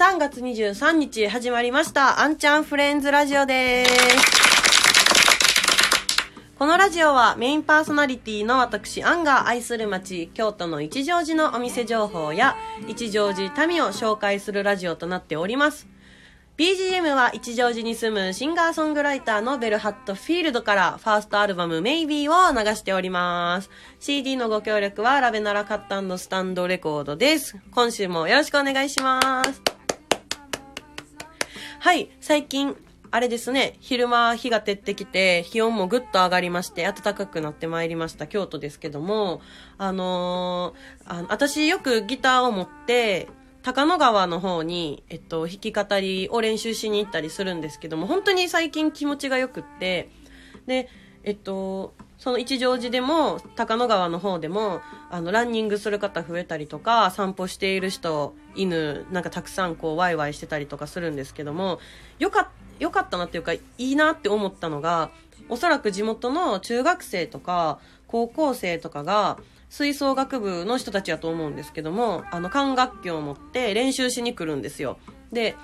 3月23日始まりました、あんちゃんフレンズラジオです。このラジオはメインパーソナリティの私、アンが愛する街、京都の一乗寺のお店情報や、一乗寺民を紹介するラジオとなっております。BGM は一乗寺に住むシンガーソングライターのベルハットフィールドからファーストアルバム Maybe を流しております。CD のご協力はラベナラカットスタンドレコードです。今週もよろしくお願いします。はい、最近、あれですね、昼間日が照ってきて、気温もぐっと上がりまして、暖かくなってまいりました、京都ですけども、あのーあの私よくギターを持って、高野川の方に、えっと、弾き語りを練習しに行ったりするんですけども、本当に最近気持ちが良くって、で、えっと、その一乗寺でも、高野川の方でも、あの、ランニングする方増えたりとか、散歩している人、犬、なんかたくさんこう、ワイワイしてたりとかするんですけども、よか、よかったなっていうか、いいなって思ったのが、おそらく地元の中学生とか、高校生とかが、吹奏楽部の人たちやと思うんですけども、あの、管楽器を持って練習しに来るんですよ。で、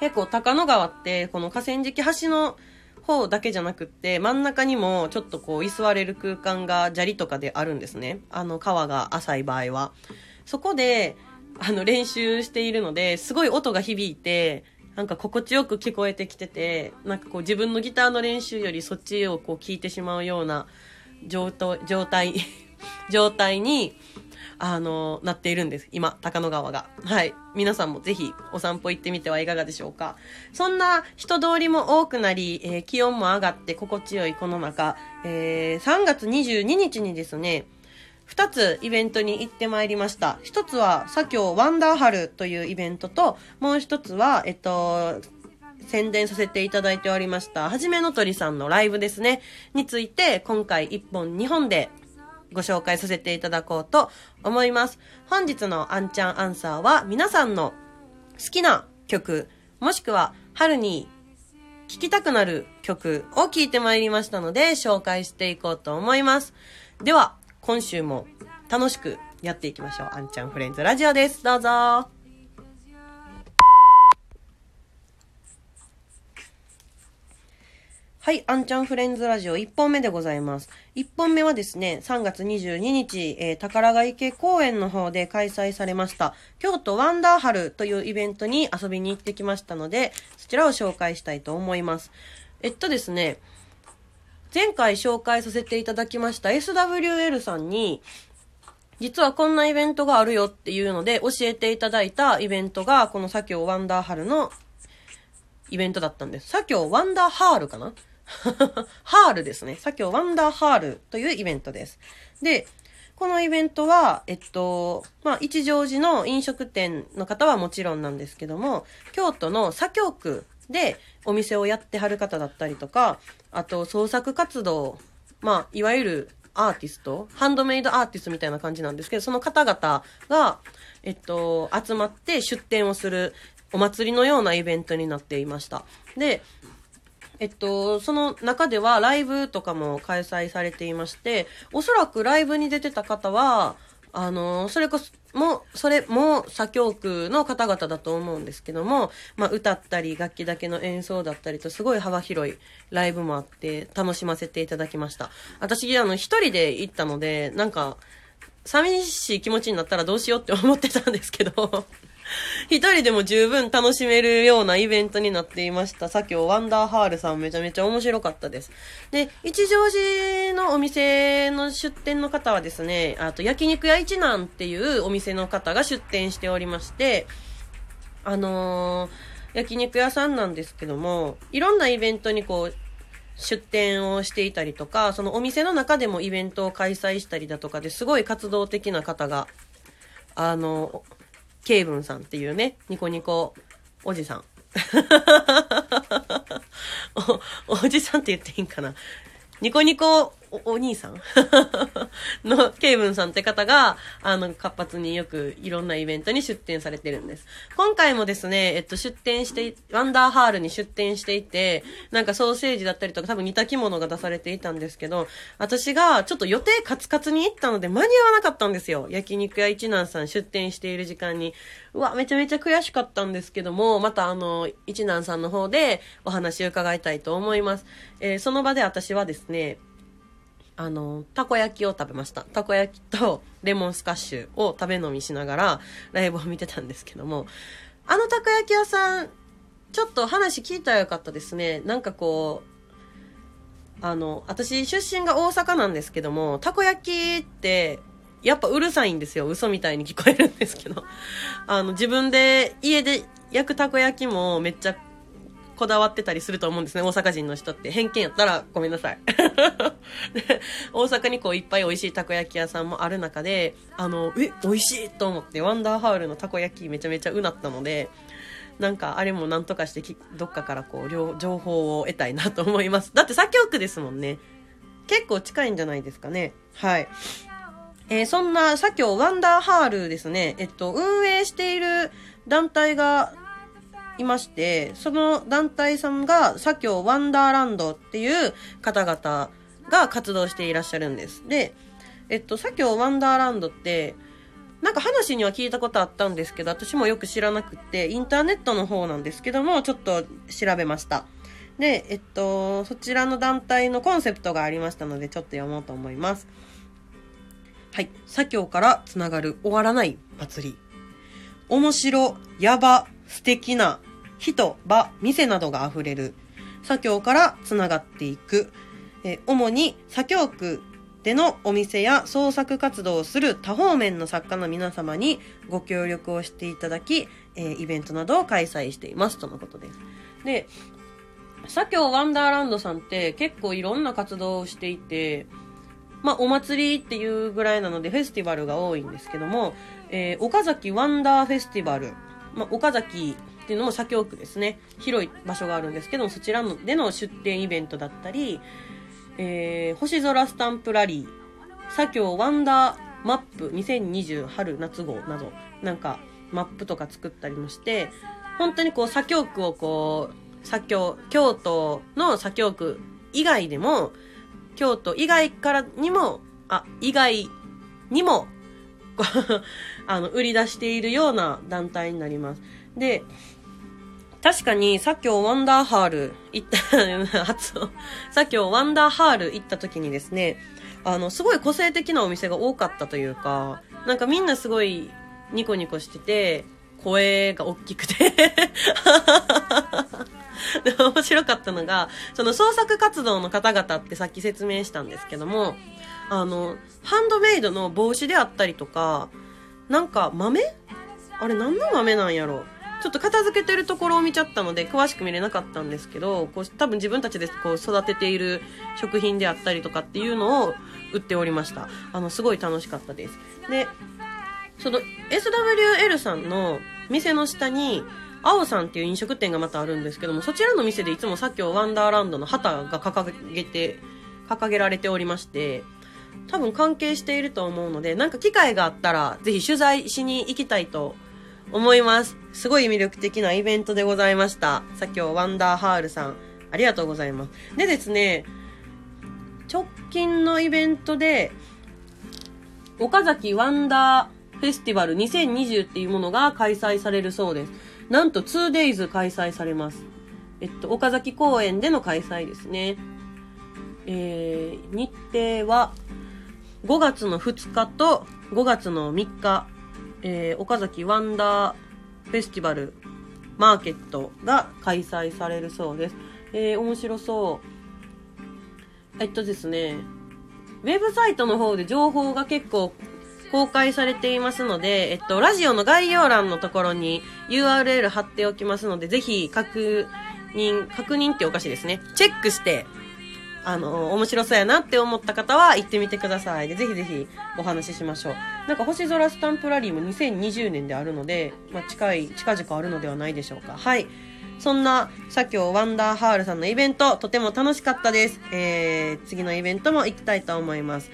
結構高野川って、この河川敷橋の方だけじゃなくって、真ん中にもちょっとこう居座れる空間が砂利とかであるんですね。あの川が浅い場合は。そこで、あの練習しているので、すごい音が響いて、なんか心地よく聞こえてきてて、なんかこう自分のギターの練習よりそっちをこう聞いてしまうような状態、状態、状態に、あの、なっているんです。今、高野川が。はい。皆さんもぜひお散歩行ってみてはいかがでしょうか。そんな人通りも多くなり、えー気温も上がって心地よいこの中、えー3月22日にですね、二つイベントに行ってまいりました。一つは、左京ワンダーハルというイベントと、もう一つは、えっと、宣伝させていただいておりました、はじめの鳥さんのライブですね、について、今回一本二本でご紹介させていただこうと思います。本日のあんちゃんアンサーは、皆さんの好きな曲、もしくは春に聴きたくなる曲を聴いてまいりましたので、紹介していこうと思います。では、今週も楽しくやっていきましょう。あんちゃんフレンズラジオです。どうぞ。はい、あんちゃんフレンズラジオ1本目でございます。1本目はですね、3月22日、えー宝ヶ池公園の方で開催されました、京都ワンダーハルというイベントに遊びに行ってきましたので、そちらを紹介したいと思います。えっとですね、前回紹介させていただきました SWL さんに、実はこんなイベントがあるよっていうので教えていただいたイベントが、この左京ワンダーハルのイベントだったんです。左京ワンダーハールかな ハールですね。左京ワンダーハールというイベントです。で、このイベントは、えっと、まあ、一乗寺の飲食店の方はもちろんなんですけども、京都の左京区でお店をやってはる方だったりとか、あと創作活動、まあ、いわゆるアーティスト、ハンドメイドアーティストみたいな感じなんですけど、その方々が、えっと、集まって出店をするお祭りのようなイベントになっていました。で、えっと、その中ではライブとかも開催されていまして、おそらくライブに出てた方は、あの、それこそ、も、それも、左京区の方々だと思うんですけども、まあ、歌ったり、楽器だけの演奏だったりと、すごい幅広いライブもあって、楽しませていただきました。私、あの、一人で行ったので、なんか、寂しい気持ちになったらどうしようって思ってたんですけど、一人でも十分楽しめるようなイベントになっていました。さっきワンダーハールさんめちゃめちゃ面白かったです。で、一乗寺のお店の出店の方はですね、あと焼肉屋一南っていうお店の方が出店しておりまして、あのー焼肉屋さんなんですけども、いろんなイベントにこう、出店をしていたりとか、そのお店の中でもイベントを開催したりだとかですごい活動的な方が、あの、ケイブンさんっていうね、ニコニコおじさん。お、おじさんって言っていいんかな。ニコニコ、お兄さん？の、ケイブンさんって方が、あの、活発によくいろんなイベントに出展されてるんです。今回もですね、えっと、出展して、ワンダーハールに出展していて、なんかソーセージだったりとか多分煮炊き物が出されていたんですけど、私がちょっと予定カツカツに行ったので間に合わなかったんですよ。焼肉屋一南さん出店している時間に。うわ、めちゃめちゃ悔しかったんですけども、またあの、一南さんの方でお話を伺いたいと思います。えー、その場で私はですね、あの、たこ焼きを食べました。たこ焼きとレモンスカッシュを食べ飲みしながらライブを見てたんですけども、あのたこ焼き屋さん、ちょっと話聞いたらよかったですね。なんかこう、あの、私出身が大阪なんですけども、たこ焼きって、やっぱうるさいんですよ。嘘みたいに聞こえるんですけど。あの、自分で家で焼くたこ焼きもめっちゃこだわってたりすると思うんですね。大阪人の人って。偏見やったらごめんなさい。大阪にこういっぱい美味しいたこ焼き屋さんもある中で、あの、え、美味しいと思ってワンダーハウルのたこ焼きめちゃめちゃうなったので、なんかあれもなんとかしてどっかからこう情報を得たいなと思います。だって左京区ですもんね。結構近いんじゃないですかね。はい。えー、そんな左京ワンダーハールですね。えっと、運営している団体がいまして、その団体さんが左京ワンダーランドっていう方々が活動していらっしゃるんです。で、えっと、左京ワンダーランドって、なんか話には聞いたことあったんですけど、私もよく知らなくって、インターネットの方なんですけども、ちょっと調べました。で、えっと、そちらの団体のコンセプトがありましたので、ちょっと読もうと思います。はい。左京からつながる終わらない祭り。面白、やば、素敵な、人、場、店などが溢れる。左京からつながっていく。え主に左京区でのお店や創作活動をする多方面の作家の皆様にご協力をしていただき、え、イベントなどを開催していますとのことです。で、左京ワンダーランドさんって結構いろんな活動をしていて、まあお祭りっていうぐらいなのでフェスティバルが多いんですけども、えー、岡崎ワンダーフェスティバル、まあ岡崎っていうのも左京区ですね。広い場所があるんですけども、そちらでの出店イベントだったり、えー、星空スタンプラリー、左京ワンダーマップ2020春夏号など、なんかマップとか作ったりもして、本当にこう左京区をこう、左京、京都の左京区以外でも、京都以外からにも、あ、以外にも、あの、売り出しているような団体になります。で、確かに、さっきワンダーハール行った、発音。さっきワンダーハール行った時にですね、あの、すごい個性的なお店が多かったというか、なんかみんなすごいニコニコしてて、声が大きくて 面白かったのが、その創作活動の方々ってさっき説明したんですけども、あの、ハンドメイドの帽子であったりとか、なんか豆？あれ何の豆なんやろ？ちょっと片付けてるところを見ちゃったので、詳しく見れなかったんですけど、こう多分自分たちでこう育てている食品であったりとかっていうのを売っておりました。あの、すごい楽しかったです。で、その SWL さんの店の下に、青さんっていう飲食店がまたあるんですけども、そちらの店でいつもさっきワンダーランドの旗が掲げて、掲げられておりまして、多分関係していると思うので、なんか機会があったら、ぜひ取材しに行きたいと思います。思いますごい魅力的なイベントでございました。さっきはワンダーハールさん、ありがとうございます。でですね、直近のイベントで、岡崎ワンダーフェスティバル2020っていうものが開催されるそうです。なんと 2days 開催されます。えっと、岡崎公園での開催ですね。えー、日程は5月の2日と5月の3日えー、岡崎ワンダーフェスティバルマーケットが開催されるそうです。えー、面白そう。えっとですね、ウェブサイトの方で情報が結構公開されていますので、えっと、ラジオの概要欄のところに URL 貼っておきますので、ぜひ確認、確認っておかしいですね。チェックしてあの、面白そうやなって思った方は行ってみてください。で、ぜひぜひお話ししましょう。なんか星空スタンプラリーも2020年であるので、まあ、近い、近々あるのではないでしょうか。はい。そんな、左京ワンダーハールさんのイベント、とても楽しかったです。えー、次のイベントも行きたいと思います。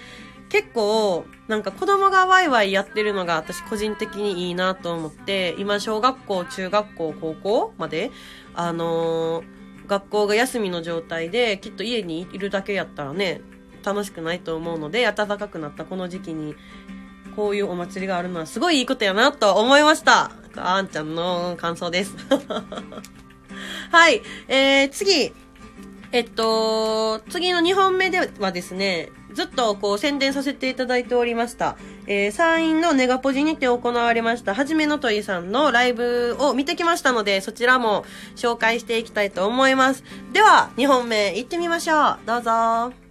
結構、なんか子供がワイワイやってるのが私個人的にいいなと思って、今小学校、中学校、高校まで、あのー、学校が休みの状態で、きっと家にいるだけやったらね、楽しくないと思うので、暖かくなったこの時期に、こういうお祭りがあるのはすごいいいことやなと思いました。あんちゃんの感想です。はい。えー、次。えっと、次の2本目ではですね、ずっとこう宣伝させていただいておりました。えー、山陰のネガポジにて行われました、はじめの鳥さんのライブを見てきましたので、そちらも紹介していきたいと思います。では、2本目行ってみましょう。どうぞ。